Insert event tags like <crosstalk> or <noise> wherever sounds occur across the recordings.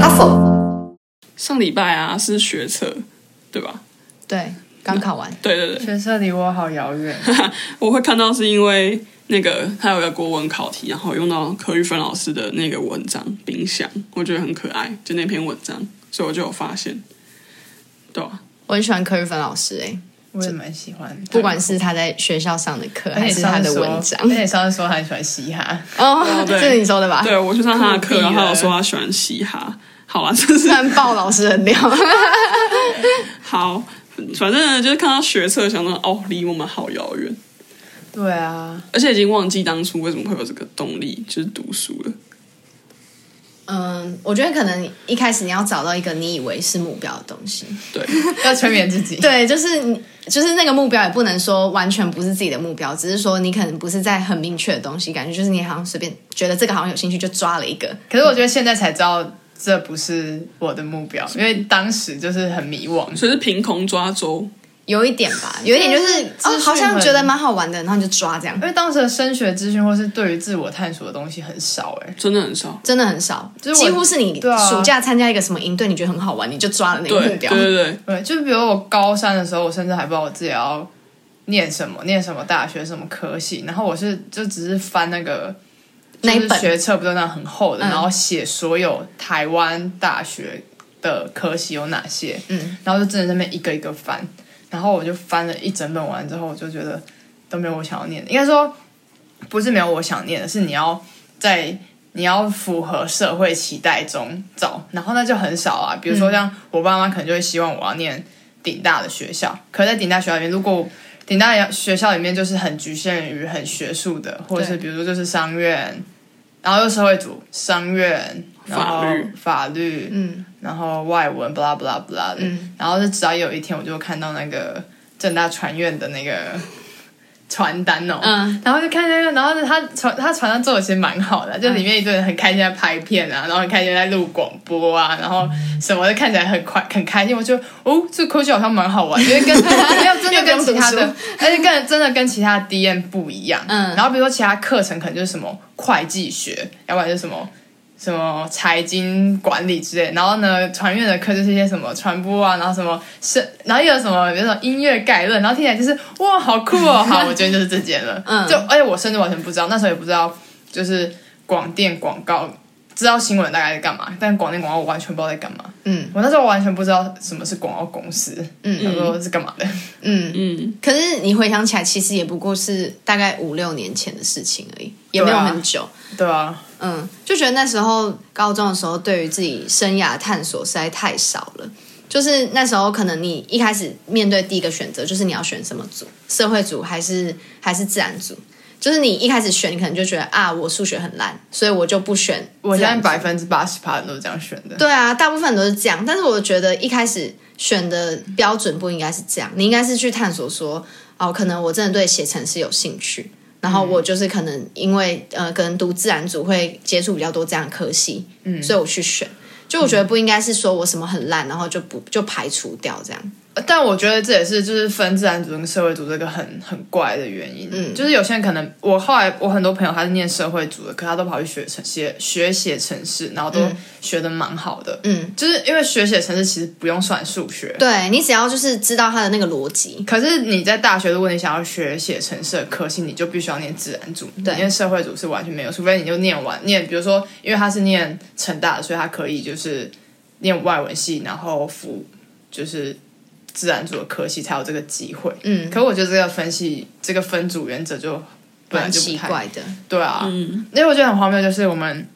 哈佛上礼拜啊是学测，对吧？对，刚考完。对对对，学测离我好遥远。<laughs> 我会看到是因为那个他有一个国文考题，然后用到柯玉芬老师的那个文章《冰箱》，我觉得很可爱，就那篇文章，所以我就有发现。对啊，我很喜欢柯玉芬老师、欸，哎，我也蛮喜欢，不管是他在学校上的课，还是他的文章。而且上次说他很喜欢嘻哈，哦，<laughs> 这是你说的吧？对，我去上他的课，然后他有说他喜欢嘻哈。好了，这是看爆老师的料。好，反正呢，就是看到学测，想到哦，离我们好遥远。对啊，而且已经忘记当初为什么会有这个动力，就是读书了。嗯，我觉得可能一开始你要找到一个你以为是目标的东西，对，<laughs> 要催眠自己。对，就是你，就是那个目标也不能说完全不是自己的目标，只是说你可能不是在很明确的东西，感觉就是你好像随便觉得这个好像有兴趣就抓了一个。可是我觉得现在才知道。这不是我的目标，因为当时就是很迷惘，所以是凭空抓周，有一点吧，有一点就是哦，好像觉得蛮好玩的，然后就抓这样。因为当时的升学资讯或是对于自我探索的东西很少，哎，真的很少，真的很少，就是几乎是你暑假参加一个什么营队，你觉得很好玩，你就抓了那个目标。对对对，对，就比如我高三的时候，我甚至还不知道我自己要念什么，念什么大学，什么科系，然后我是就只是翻那个。那一本。学册不是那很厚的，嗯、然后写所有台湾大学的科系有哪些，嗯，然后就真的在那边一个一个翻，然后我就翻了一整本完之后，我就觉得都没有我想要念的。应该说不是没有我想念的，是你要在你要符合社会期待中找，然后那就很少啊。比如说像我爸妈可能就会希望我要念顶大的学校，可是在顶大学校里面，如果顶大学校里面就是很局限于很学术的，或者是比如说就是商院，然后又社会组、商院，然后法律、法律，嗯，然后外文，巴拉巴拉巴拉的，嗯，然后就直到有一天，我就看到那个正大传院的那个。<laughs> 传单哦，嗯，然后就看那个，然后他传他传单做的其实蛮好的，就里面一堆人很开心在拍片啊，然后很开心在录广播啊，然后什么的看起来很快很开心。我就哦，这科技好像蛮好玩，<laughs> 因为跟没有真的跟其他的，而且跟真的跟其他的 DM 不一样。嗯，然后比如说其他课程可能就是什么会计学，要不然就是什么。什么财经管理之类，然后呢，传院的课就是一些什么传播啊，然后什么是，然后又有什么，比如说音乐概论，然后听起来就是哇，好酷哦！好，我觉得就是这间了。<laughs> 嗯，就而且我甚至完全不知道，那时候也不知道，就是广电广告，知道新闻大概在干嘛，但广电广告我完全不知道在干嘛。嗯，我那时候完全不知道什么是广告公司，嗯，他说是干嘛的。嗯嗯，可是你回想起来，其实也不过是大概五六年前的事情而已，也没有很久。对啊。嗯，就觉得那时候高中的时候，对于自己生涯探索实在太少了。就是那时候，可能你一开始面对第一个选择，就是你要选什么组，社会组还是还是自然组？就是你一开始选，你可能就觉得啊，我数学很烂，所以我就不选。我现在百分之八十趴人都是这样选的。对啊，大部分都是这样。但是我觉得一开始选的标准不应该是这样，你应该是去探索说，哦，可能我真的对写程式有兴趣。然后我就是可能因为呃，可能读自然组会接触比较多这样的科系，嗯，所以我去选。就我觉得不应该是说我什么很烂，然后就不就排除掉这样。但我觉得这也是就是分自然组跟社会组这个很很怪的原因。嗯，就是有些人可能我后来我很多朋友他是念社会组的，可他都跑去学程写学写程式，然后都学的蛮好的。嗯，就是因为学写程式其实不用算数学，对，你只要就是知道它的那个逻辑。可是你在大学如果你想要学写程式的科系，你就必须要念自然组，对，因为社会组是完全没有，除非你就念完念，比如说因为他是念成大的，所以他可以就是念外文系，然后辅就是。自然组的科系才有这个机会，嗯，可是我觉得这个分析这个分组原则就本来就奇怪的，对啊，嗯，因为我觉得很荒谬，就是我们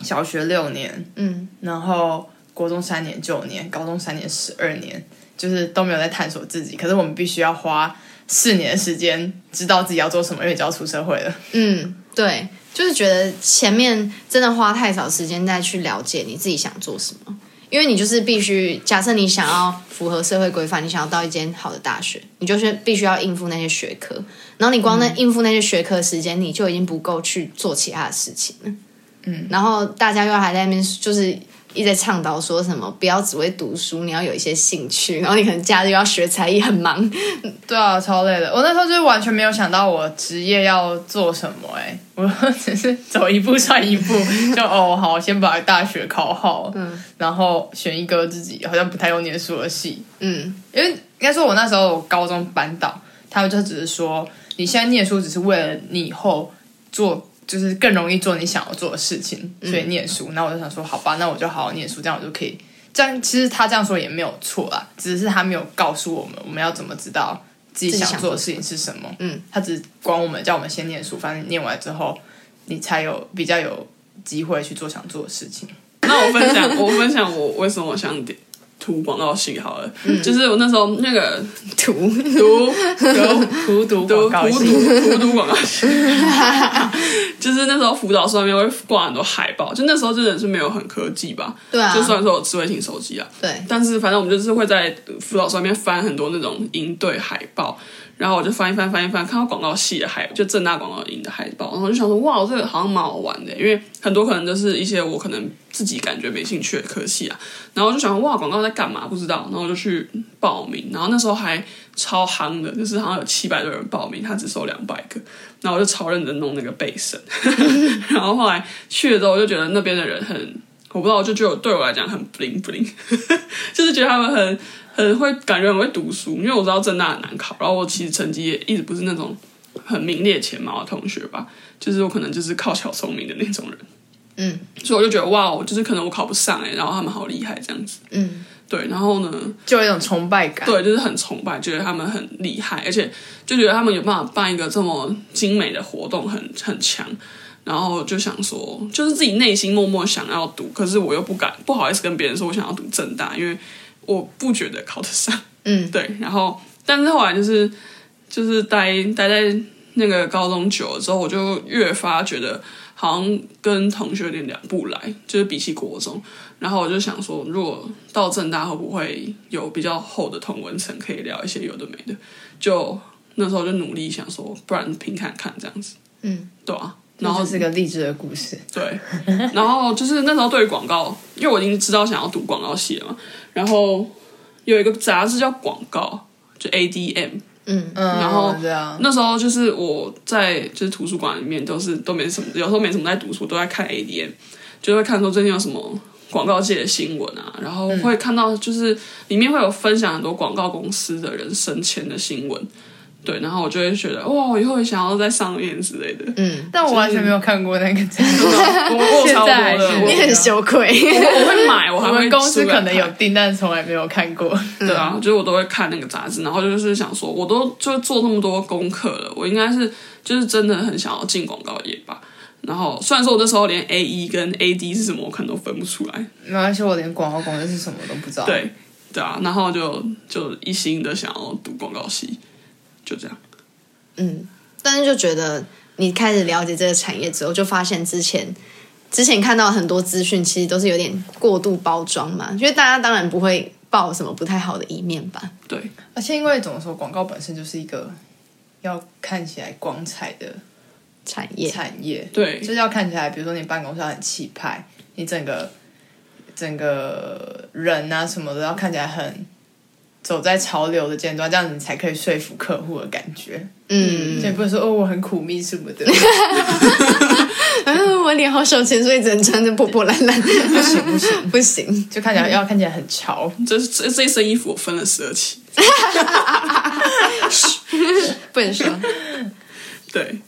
小学六年，嗯，然后国中三年九年，高中三年十二年，就是都没有在探索自己，可是我们必须要花四年的时间知道自己要做什么，因为就要出社会了，嗯，对，就是觉得前面真的花太少时间再去了解你自己想做什么。因为你就是必须，假设你想要符合社会规范，你想要到一间好的大学，你就是必须要应付那些学科。然后你光那应付那些学科时间，你就已经不够去做其他的事情了。嗯，然后大家又还在那边就是一直在倡导说什么不要只会读书，你要有一些兴趣，然后你可能假日要学才艺，很忙。对啊，超累的。我那时候就是完全没有想到我职业要做什么、欸，哎，<laughs> 我只是走一步算一步，<laughs> 就哦好，先把大学考好，嗯，然后选一个自己好像不太用念书的系，嗯，因为应该说我那时候我高中班导，他们就只是说你现在念书只是为了你以后做。就是更容易做你想要做的事情，所以念书。那、嗯、我就想说，好吧，那我就好好念书，这样我就可以。这样其实他这样说也没有错啦，只是他没有告诉我们我们要怎么知道自己想做的事情是什么。嗯，他只管我们叫我们先念书，反正念完之后你才有比较有机会去做想做的事情。那我分享，我分享我为什么想点。读广告系好了，嗯、就是我那时候那个读读读读读广告系，读读广告系，就是那时候辅导上面会挂很多海报，就那时候真的是没有很科技吧，对啊，就虽然说有智慧型手机啊，对，但是反正我们就是会在辅导上面翻很多那种营队海报。然后我就翻一翻翻一翻，看到广告系的海，就正大广告营的海报，然后就想说，哇，这个好像蛮好玩的，因为很多可能都是一些我可能自己感觉没兴趣的科系啊。然后我就想，哇，广告在干嘛？不知道。然后我就去报名，然后那时候还超夯的，就是好像有七百多人报名，他只收两百个。然后我就超认真弄那个备审，<laughs> 然后后来去了之后，我就觉得那边的人很，我不知道，我就觉得对我来讲很 bling bling，<laughs> 就是觉得他们很。很会感觉很会读书，因为我知道政大很难考，然后我其实成绩也一直不是那种很名列前茅的同学吧，就是我可能就是靠小聪明的那种人，嗯，所以我就觉得哇，我就是可能我考不上哎、欸，然后他们好厉害这样子，嗯，对，然后呢，就有一种崇拜感，对，就是很崇拜，觉得他们很厉害，而且就觉得他们有办法办一个这么精美的活动很，很很强，然后就想说，就是自己内心默默想要读，可是我又不敢，不好意思跟别人说我想要读正大，因为。我不觉得考得上，嗯，对，然后，但是后来就是就是待待在那个高中久了之后，我就越发觉得好像跟同学有点两不来，就是比起国中，然后我就想说，如果到政大会不会有比较厚的同文层可以聊一些有的没的？就那时候就努力想说，不然拼看看这样子，嗯，对啊。然后是个励志的故事，对。然后就是那时候对于广告，因为我已经知道想要读广告系了嘛。然后有一个杂志叫《广告》，就 ADM，嗯嗯。然后那时候就是我在就是图书馆里面都是都没什么，有时候没什么在读书，都在看 ADM，就会看说最近有什么广告界的新闻啊，然后会看到就是里面会有分享很多广告公司的人升迁的新闻。对，然后我就会觉得哇，我以后也想要在上面之类的。嗯，但我完全没有看过那个节目。<laughs> 我我超多的，<laughs> 你很羞愧。我会买，我们公司可能有订，但是从来没有看过。对啊，就是我都会看那个杂志，然后就是想说，我都就做那么多功课了，我应该是就是真的很想要进广告业吧。然后虽然说我那时候连 A E 跟 A D 是什么，我可能都分不出来。没关系，我连广告公司是什么都不知道。对对啊，然后就就一心的想要读广告系。就这样，嗯，但是就觉得你开始了解这个产业之后，就发现之前之前看到很多资讯，其实都是有点过度包装嘛。因为大家当然不会报什么不太好的一面吧。对，而且因为怎么说，广告本身就是一个要看起来光彩的产业，产业对，就是要看起来，比如说你办公室很气派，你整个整个人啊什么的要看起来很。走在潮流的尖端，这样子你才可以说服客户的感觉。嗯，所以不能说哦，我很苦命什么的。<laughs> <laughs> <laughs> <laughs> 我脸好小钱，所以只能穿着破破烂烂。不行不行不行，就看起来要看起来很潮。这这这一身衣服我分了十二期。不能说。对，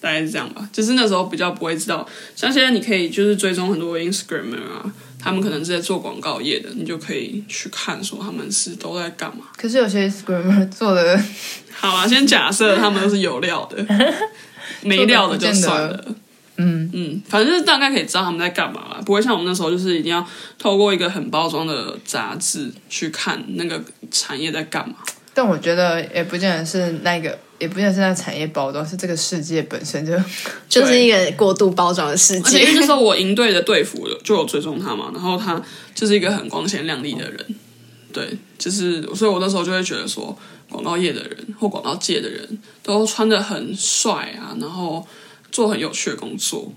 大概是这样吧。就是那时候比较不会知道，像现在你可以就是追踪很多 Instagramer 啊。他们可能是在做广告业的，你就可以去看说他们是都在干嘛。可是有些 Instagramer 做的，好啊，先假设他们都是有料的，<laughs> 没料的就算了。嗯嗯，反正就是大概可以知道他们在干嘛啦，不会像我们那时候就是一定要透过一个很包装的杂志去看那个产业在干嘛。但我觉得也不见得是那个，也不见得是那产业包装，是这个世界本身就 <laughs> 就是一个过度包装的世界。而且那时候我营队的队服就有追踪他嘛，然后他就是一个很光鲜亮丽的人，对，就是所以我那时候就会觉得说，广告业的人或广告界的人都穿得很帅啊，然后做很有趣的工作，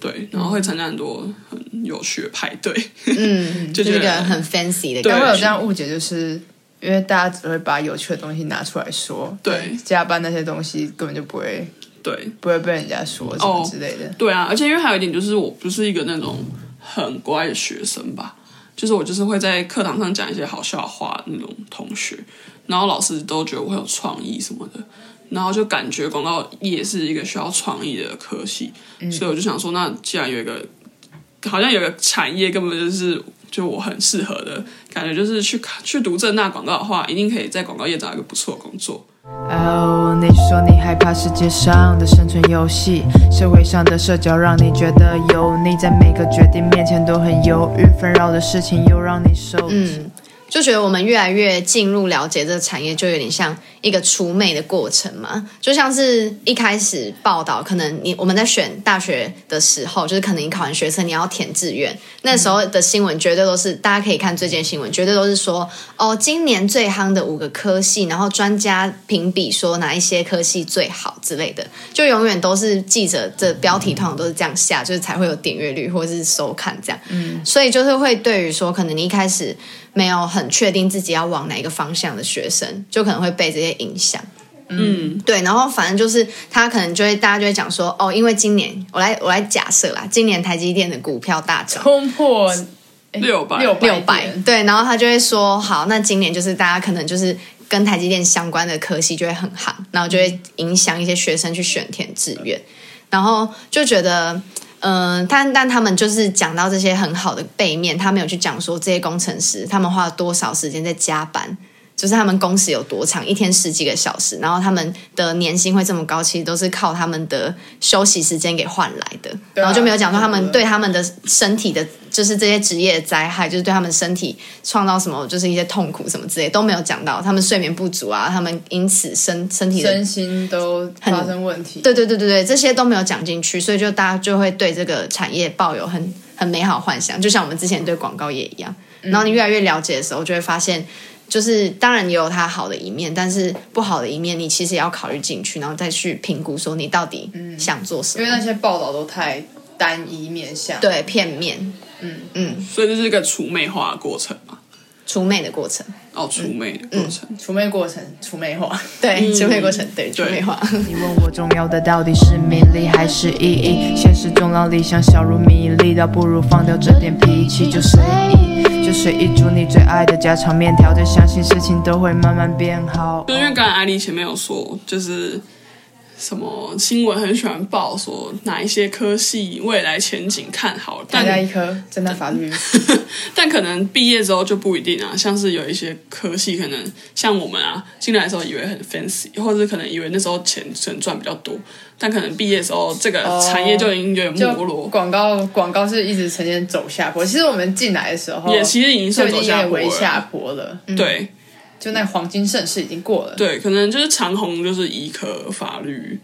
对，然后会参加很多很有趣的派对，嗯，<laughs> 就，是一个很 fancy 的。对，会有这样误解，就是因为大家只会把有趣的东西拿出来说，对，加班那些东西根本就不会，对，不会被人家说什么之类的。哦，对啊，而且因为还有一点就是，我不是一个那种很乖的学生吧，就是我就是会在课堂上讲一些好笑话那种同学，然后老师都觉得我很有创意什么的。然后就感觉广告业是一个需要创意的科系，嗯，所以我就想说，那既然有一个好像有一个产业，根本就是就我很适合的感觉，就是去去读政大广告的话，一定可以在广告业找一个不错的工作。哦，你说你害怕世界上的生存游戏，社会上的社交让你觉得油腻，在每个决定面前都很犹豫，纷扰的事情又让你受。嗯，就觉得我们越来越进入了解这个产业，就有点像。一个除魅的过程嘛，就像是一开始报道，可能你我们在选大学的时候，就是可能你考完学测，你要填志愿，那时候的新闻绝对都是，大家可以看最近新闻，绝对都是说，哦，今年最夯的五个科系，然后专家评比说哪一些科系最好之类的，就永远都是记者的标题通常都是这样下，就是才会有点阅率或者是收看这样，嗯，所以就是会对于说，可能你一开始没有很确定自己要往哪一个方向的学生，就可能会被这些。影响，嗯，对，然后反正就是他可能就会，大家就会讲说，哦，因为今年我来我来假设啦，今年台积电的股票大涨，冲破六百。六六百，对，然后他就会说，好，那今年就是大家可能就是跟台积电相关的科系就会很夯，然后就会影响一些学生去选填志愿，然后就觉得，嗯、呃，但但他们就是讲到这些很好的背面，他没有去讲说这些工程师他们花了多少时间在加班。就是他们工时有多长，一天十几个小时，然后他们的年薪会这么高，其实都是靠他们的休息时间给换来的。然后就没有讲说他们对他们的身体的，就是这些职业的灾害，就是对他们身体创造什么，就是一些痛苦什么之类都没有讲到。他们睡眠不足啊，他们因此身身体的身心都发生问题。对对对对对，这些都没有讲进去，所以就大家就会对这个产业抱有很很美好幻想，就像我们之前对广告业一样。然后你越来越了解的时候，就会发现。就是当然也有它好的一面，但是不好的一面你其实也要考虑进去，然后再去评估说你到底想做什么。因为那些报道都太单一面向，对，片面。嗯嗯，所以这是一个除魅化的过程嘛？除魅的过程。哦，除魅的过程，除魅过程，除魅化。对，除魅过程，对，除魅化。你问我重要的到底是名利还是意义？现实中让理想小如米粒，倒不如放掉这点脾气，就随意。就随意煮你最爱的家常面条，就相信事情都会慢慢变好。就因为刚才艾丽前面有说，就是什么新闻很喜欢报说哪一些科系未来前景看好，大家一科真的法律，<laughs> 但可能毕业之后就不一定啊。像是有一些科系，可能像我们啊进来的时候以为很 fancy，或者可能以为那时候钱能赚比较多。但可能毕业的时候，这个产业就已经有点没落。广告广告是一直呈现走下坡。其实我们进来的时候，也其实已经算走下坡了。下坡了，对、嗯，就那黄金盛世已经过了。对，可能就是长虹，就是医科、法律、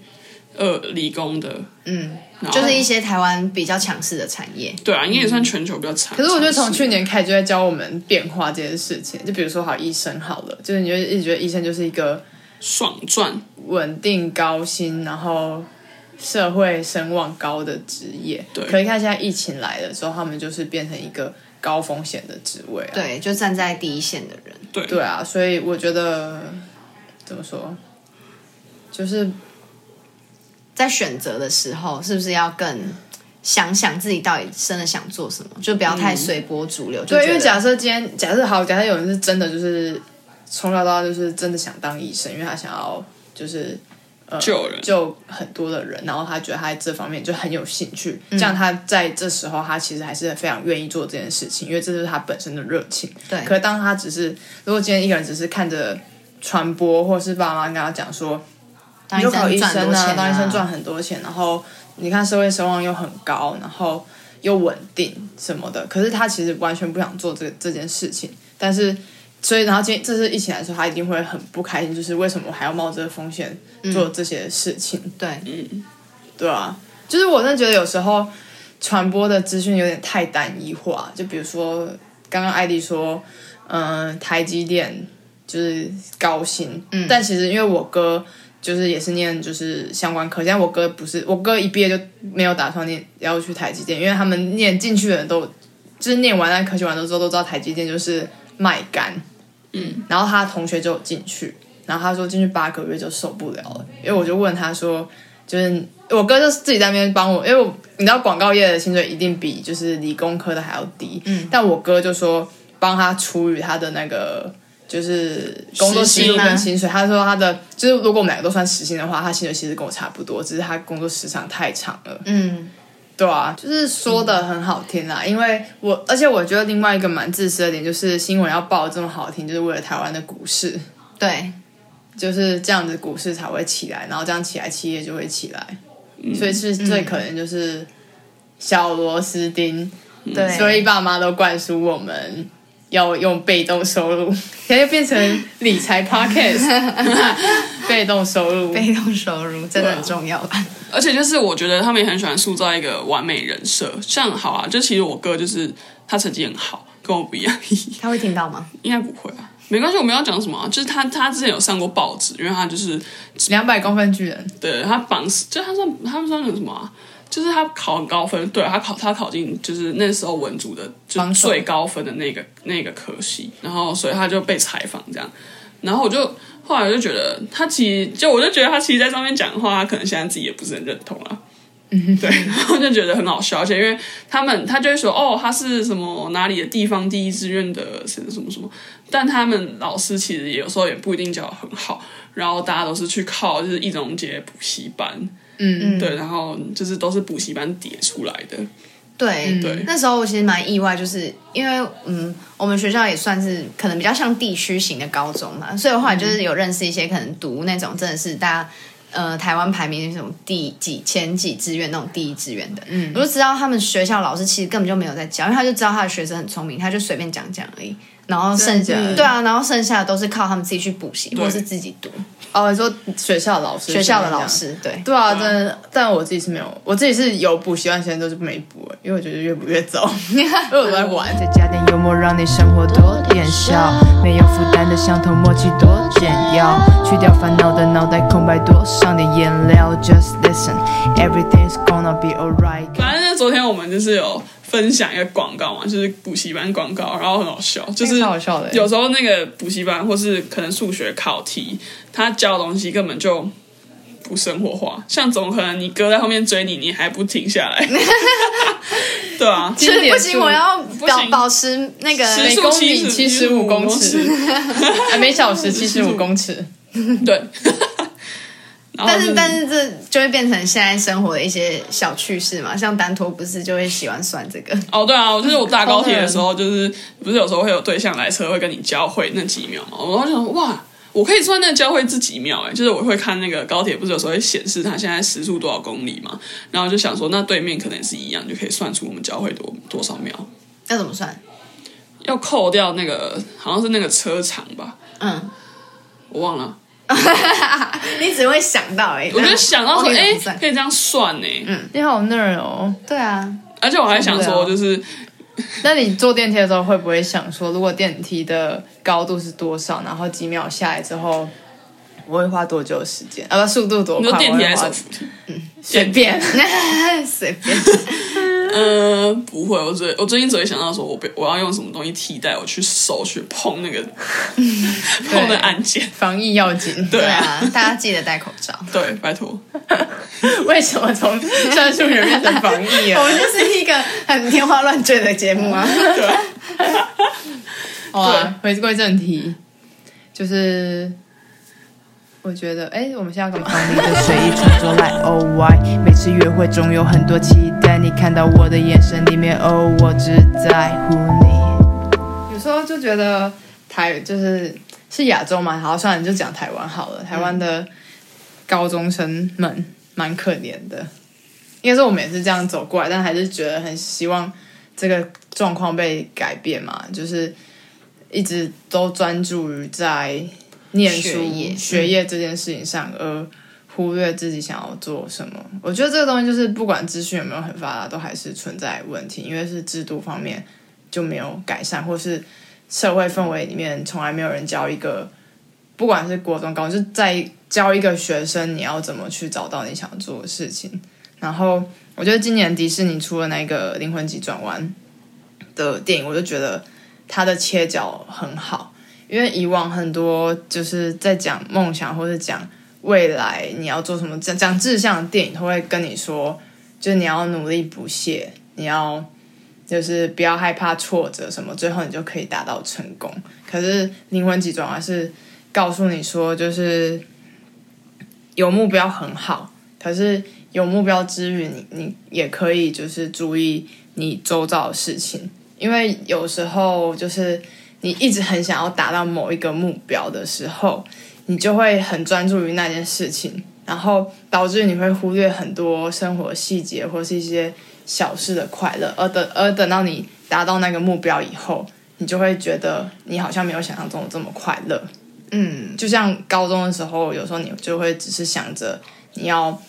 呃，理工的，嗯，就是一些台湾比较强势的产业。对啊，应该也算全球比较强。可是我觉得从去年开始就在教我们变化这件事情。就比如说，好医生好了，就是你就一直觉得医生就是一个爽赚。稳定高薪，然后社会声望高的职业。对，可以看现在疫情来了之后，他们就是变成一个高风险的职位啊。对，就站在第一线的人。对，对啊，所以我觉得怎么说，就是在选择的时候，是不是要更想想自己到底真的想做什么，就不要太随波逐流。嗯、对，因为假设今天，假设好，假设有人是真的就是从小到大就是真的想当医生，因为他想要。就是呃，救人，救很多的人，然后他觉得他在这方面就很有兴趣，嗯、这样他在这时候他其实还是非常愿意做这件事情，因为这是他本身的热情。对。可是当他只是，如果今天一个人只是看着传播，或是爸妈跟他讲说，你就考医生啊，当医生赚很多钱，然后你看社会声望又很高，然后又稳定什么的，可是他其实完全不想做这这件事情，但是。所以，然后今天这次疫情来说，他一定会很不开心，就是为什么我还要冒这个风险做这些事情？嗯、对，嗯，对啊，就是我真的觉得有时候传播的资讯有点太单一化。就比如说刚刚艾迪说，嗯、呃，台积电就是高薪，嗯，但其实因为我哥就是也是念就是相关科，但我哥不是，我哥一毕业就没有打算念要去台积电，因为他们念进去的人都就是念完那科学完了之后都知道台积电就是卖肝，嗯，然后他同学就进去，然后他说进去八个月就受不了了，因为我就问他说，就是我哥就自己在那边帮我，因为我你知道广告业的薪水一定比就是理工科的还要低，嗯，但我哥就说帮他除以他的那个。就是工作时数跟薪水，他说他的就是如果我们两个都算时薪的话，他薪水其实跟我差不多，只是他工作时长太长了。嗯，对啊，就是说的很好听啦，嗯、因为我而且我觉得另外一个蛮自私的点就是新闻要报的这么好听，就是为了台湾的股市。对，就是这样子，股市才会起来，然后这样起来，企业就会起来。嗯、所以是最可能就是小螺丝钉。对、嗯，所以爸妈都灌输我们。要用被动收入，<laughs> 现在变成理财 podcast，<laughs> 被动收入，被动收入真的很重要吧？<laughs> 而且就是我觉得他们也很喜欢塑造一个完美人设，像好啊，就其实我哥就是他成绩很好，跟我不一样。<laughs> 他会听到吗？应该不会啊，没关系，我们要讲什么、啊？就是他他之前有上过报纸，因为他就是两百公分巨人，对他榜，就他算他们算有什么啊？就是他考很高分，对他考他考进就是那时候文组的就最高分的那个那个科系，然后所以他就被采访这样，然后我就后来就觉得他其实就我就觉得他其实在上面讲的话，他可能现在自己也不是很认同了，嗯，对，<laughs> 然后就觉得很好笑，而且因为他们他就会说哦他是什么哪里的地方第一志愿的什么什么什么，但他们老师其实也有时候也不一定教得很好，然后大家都是去靠就是易中杰补习班。嗯，对，然后就是都是补习班叠出来的。对对，那时候我其实蛮意外，就是因为嗯，我们学校也算是可能比较像地区型的高中嘛，所以我后来就是有认识一些可能读那种真的是大家呃台湾排名那种第几前几志愿那种第一志愿。的，嗯，我就知道他们学校老师其实根本就没有在教，因为他就知道他的学生很聪明，他就随便讲讲而已。然后剩下对啊，然后剩下的都是靠他们自己去补习，或是自己读。哦，你说学校的老师，学校的老师，对对啊，真的。但我自己是没有，我自己是有补习，但现在都是没补，因为我觉得越补越糟，因 <laughs> 为我在玩。再加点幽默，让你生活多点笑，没有负担的相同默契多简要，去掉烦恼的脑袋空白，多上点颜料。Just listen，everything's gonna be alright。昨天我们就是有。分享一个广告嘛，就是补习班广告，然后很好笑，就是有时候那个补习班或是可能数学考题，他教的东西根本就不生活化，像总可能你哥在后面追你，你还不停下来，<laughs> 对啊，其实不行，我要保保持那个每公里七十五公尺，每 <laughs> 小时七十五公尺，对。但是但是这就会变成现在生活的一些小趣事嘛，像丹托不是就会喜欢算这个哦，对啊，就是我搭高铁的时候，<laughs> 就是不是有时候会有对象来车会跟你交汇那几秒嘛，我就想哇，我可以算那交汇这几秒哎，就是我会看那个高铁不是有时候会显示它现在时速多少公里嘛，然后就想说那对面可能也是一样，就可以算出我们交汇多多少秒。要怎么算？要扣掉那个好像是那个车长吧？嗯，我忘了。<laughs> 你只会想到哎、欸，我就想到说，哎、欸，可以这样算呢、欸。嗯，你好 nerd 哦。对啊，而且我还想说，就是，<laughs> 那你坐电梯的时候会不会想说，如果电梯的高度是多少，然后几秒下来之后，我会花多久的时间？啊，不，速度多快？你说电梯还是手扶梯？嗯，随便，<laughs> 随便。嗯、呃，不会，我最我最近只会想到说，我被我要用什么东西替代我去手去碰那个碰的按键，防疫要紧。对啊，大家记得戴口罩。对，拜托。<laughs> 为什么从算术学变成防疫啊？<laughs> 我们就是一个很天花乱坠的节目啊。对。<laughs> 好啊，回归正题，就是。我觉得，哎，我们现在可以放你的随意穿着来，Oh why？每次约会总有很多期待，你看到我的眼神里面，Oh，我只在乎你。有时候就觉得台就是是亚洲嘛，好，算了，你就讲台湾好了。台湾的高中生们蛮可怜的，应该是我们也是这样走过来，但还是觉得很希望这个状况被改变嘛，就是一直都专注于在。念书学业，学业这件事情上，而忽略自己想要做什么。我觉得这个东西就是不管资讯有没有很发达，都还是存在问题，因为是制度方面就没有改善，或是社会氛围里面从来没有人教一个，不管是国中、高中，就在教一个学生你要怎么去找到你想做的事情。然后我觉得今年迪士尼出了那个《灵魂急转弯》的电影，我就觉得它的切角很好，因为以往很多就是在讲梦想或者讲未来你要做什么讲讲志向的电影，都会跟你说，就是你要努力不懈，你要就是不要害怕挫折什么，最后你就可以达到成功。可是《灵魂急转弯》是告诉你说，就是有目标很好，可是。有目标之余，你你也可以就是注意你周遭的事情，因为有时候就是你一直很想要达到某一个目标的时候，你就会很专注于那件事情，然后导致你会忽略很多生活细节或是一些小事的快乐，而等而等到你达到那个目标以后，你就会觉得你好像没有想象中的这么快乐。嗯，就像高中的时候，有时候你就会只是想着你要。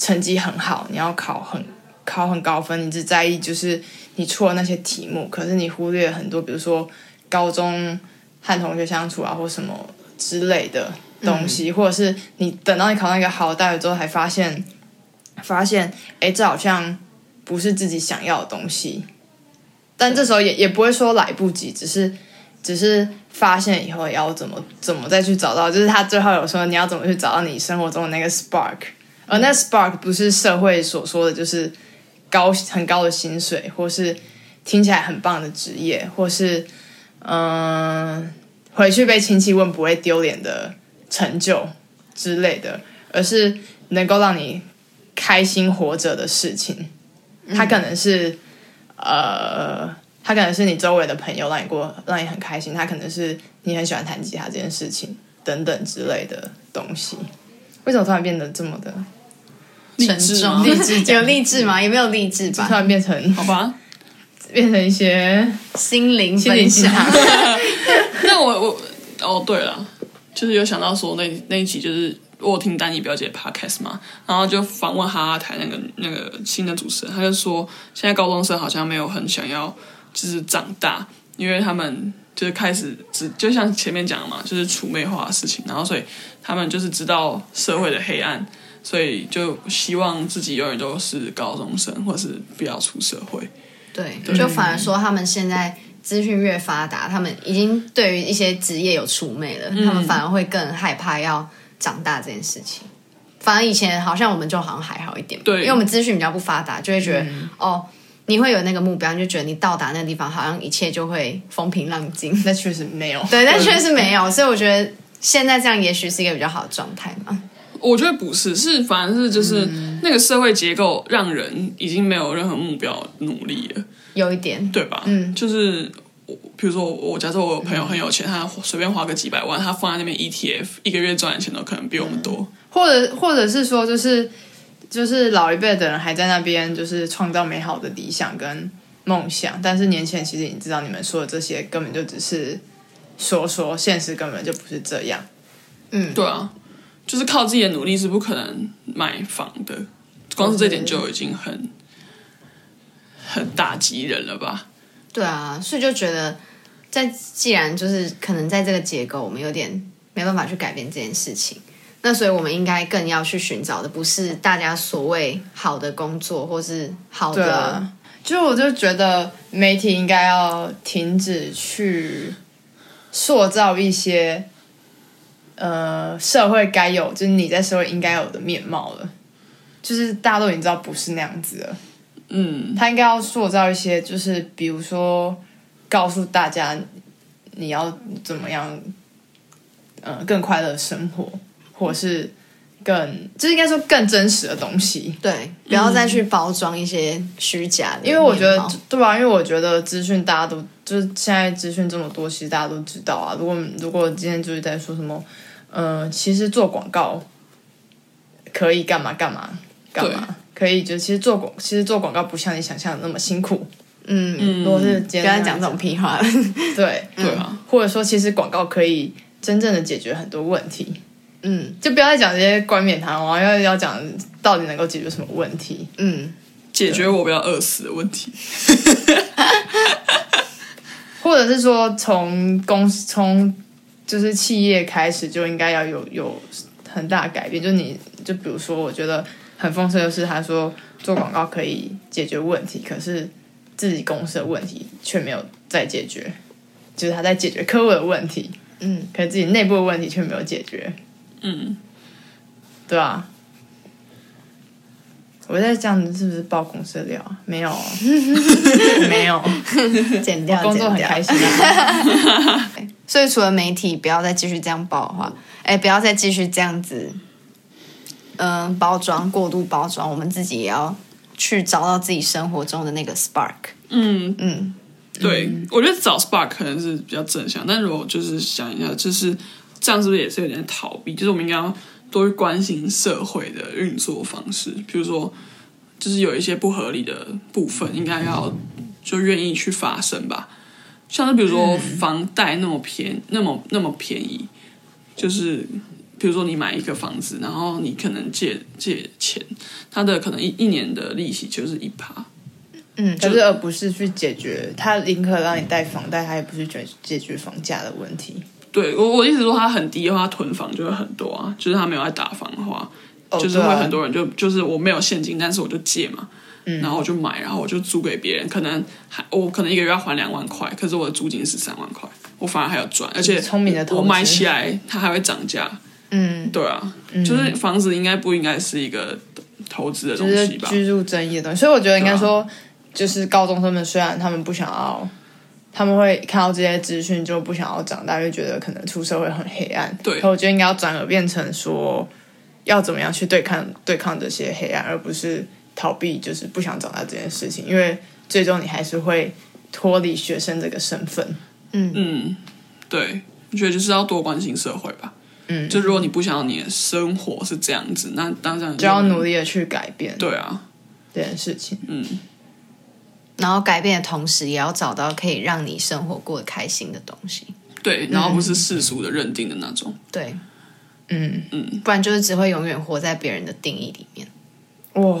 成绩很好，你要考很考很高分，你只在意就是你出了那些题目，可是你忽略很多，比如说高中和同学相处啊，或什么之类的东西，嗯、或者是你等到你考上一个好的大学之后，才发现发现，哎，这好像不是自己想要的东西。但这时候也也不会说来不及，只是只是发现以后也要怎么怎么再去找到，就是他最后有说你要怎么去找到你生活中的那个 spark。而那 spark 不是社会所说的，就是高很高的薪水，或是听起来很棒的职业，或是嗯、呃、回去被亲戚问不会丢脸的成就之类的，而是能够让你开心活着的事情。它可能是、嗯、呃，它可能是你周围的朋友让你过让你很开心，它可能是你很喜欢弹吉他这件事情等等之类的东西。为什么突然变得这么的？沉重，励志有励志吗？<laughs> 也没有励志吧？突然变成好吧，变成一些心灵分享。<laughs> 那我我哦对了，就是有想到说那那一集就是我有听丹尼表姐 podcast 嘛，然后就访问哈哈台那个那个新的主持人，他就说现在高中生好像没有很想要就是长大，因为他们就是开始只就像前面讲的嘛，就是处妹化的事情，然后所以他们就是知道社会的黑暗。所以就希望自己永远都是高中生，或是不要出社会。对，对就反而说他们现在资讯越发达，他们已经对于一些职业有储备了，嗯、他们反而会更害怕要长大这件事情。反而以前好像我们就好像还好一点，对，因为我们资讯比较不发达，就会觉得、嗯、哦，你会有那个目标，你就觉得你到达那个地方，好像一切就会风平浪静。<laughs> 那确实没有，对，但确实没有。所以我觉得现在这样也许是一个比较好的状态嘛。我觉得不是，是反而是就是那个社会结构让人已经没有任何目标努力了，有一点。对吧？嗯，就是我，比如说我，假设我有朋友很有钱，他随便花个几百万，他放在那边 ETF，一个月赚的钱都可能比我们多，或者或者是说，就是就是老一辈的人还在那边就是创造美好的理想跟梦想，但是年轻人其实你知道，你们说的这些根本就只是说说，现实根本就不是这样。嗯，对啊。就是靠自己的努力是不可能买房的，光是这点就已经很很打击人了吧？对啊，所以就觉得，在既然就是可能在这个结构，我们有点没办法去改变这件事情，那所以我们应该更要去寻找的，不是大家所谓好的工作，或是好的。啊，就我就觉得媒体应该要停止去塑造一些。呃，社会该有，就是你在社会应该有的面貌了，就是大家都已经知道不是那样子了。嗯，他应该要塑造一些，就是比如说告诉大家你要怎么样，呃，更快乐的生活，或是更，就是应该说更真实的东西。对，不要再去包装一些虚假的。因为我觉得，对吧？因为我觉得资讯大家都就是现在资讯这么多，其实大家都知道啊。如果如果今天就是在说什么。嗯、呃，其实做广告可以干嘛干嘛干嘛，可以就其实做广，其实做广告不像你想象的那么辛苦。嗯嗯，如果是不要讲这种屁话。<laughs> 对对啊，或者说其实广告可以真正的解决很多问题。嗯，就不要再讲这些冠冕堂皇，要要讲到底能够解决什么问题。嗯，解决我不要饿死的问题。<laughs> 或者是说从公司从。就是企业开始就应该要有有很大改变。就你就比如说，我觉得很讽刺的是，他说做广告可以解决问题，可是自己公司的问题却没有在解决，就是他在解决客户的问题，嗯，可是自己内部的问题却没有解决，嗯，对啊。我在这样子是不是爆公司的料啊？没有，<laughs> 没有，<laughs> 剪掉，工作很开心啊。<laughs> 所以除了媒体不要再继续这样爆的话，哎，不要再继续这样子，嗯、呃，包装过度包装，我们自己也要去找到自己生活中的那个 spark。嗯嗯，对，嗯、我觉得找 spark 可能是比较正向，但如果就是想一下，就是这样是不是也是有点逃避？就是我们应该要。多去关心社会的运作方式，比如说，就是有一些不合理的部分，应该要就愿意去发生吧。像是比如说房贷那么便那么那么便宜，就是比如说你买一个房子，然后你可能借借钱，他的可能一一年的利息就是一趴。嗯，就是而不是去解决他宁可让你贷房贷，他也不是解解决房价的问题。对我，我意思说，他很低的话，囤房就会很多啊。就是他没有在打房的话，哦、就是会很多人就就是我没有现金，但是我就借嘛，嗯、然后我就买，然后我就租给别人。可能还我可能一个月要还两万块，可是我的租金是三万块，我反而还有赚，而且聪明的我买起来它还会涨价。嗯，对啊，嗯、就是房子应该不应该是一个投资的东西吧？居住争议的东西，所以我觉得应该说，就是高中生们虽然他们不想要。他们会看到这些资讯就不想要长大，就觉得可能出社会很黑暗。对，可我觉得应该要转而变成说，要怎么样去对抗对抗这些黑暗，而不是逃避，就是不想长大这件事情。因为最终你还是会脱离学生这个身份。嗯嗯，对，我觉得就是要多关心社会吧。嗯，就如果你不想要你的生活是这样子，那当然就要努力的去改变。对啊，这件事情。嗯。然后改变的同时，也要找到可以让你生活过得开心的东西。对，然后不是世俗的认定的那种。对，嗯嗯，不然就是只会永远活在别人的定义里面。哇，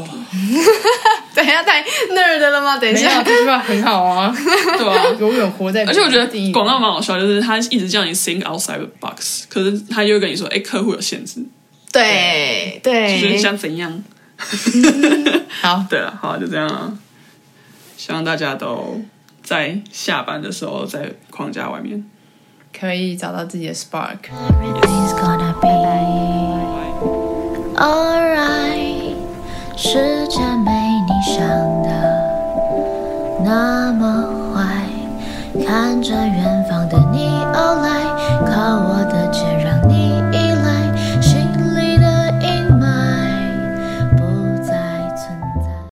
等一下太 nerd 了吗？等一下，这句话很好啊。对啊，永远活在。<laughs> 而且我觉得广告蛮好笑，就是他一直叫你 think outside the box，可是他又跟你说，哎，客户有限制。对对，就是想怎样？好，<laughs> 对了，好，就这样啊。希望大家都在下班的时候在框架外面可以找到自己的 spark。世界没你想的那么坏，看着远方的你而来，靠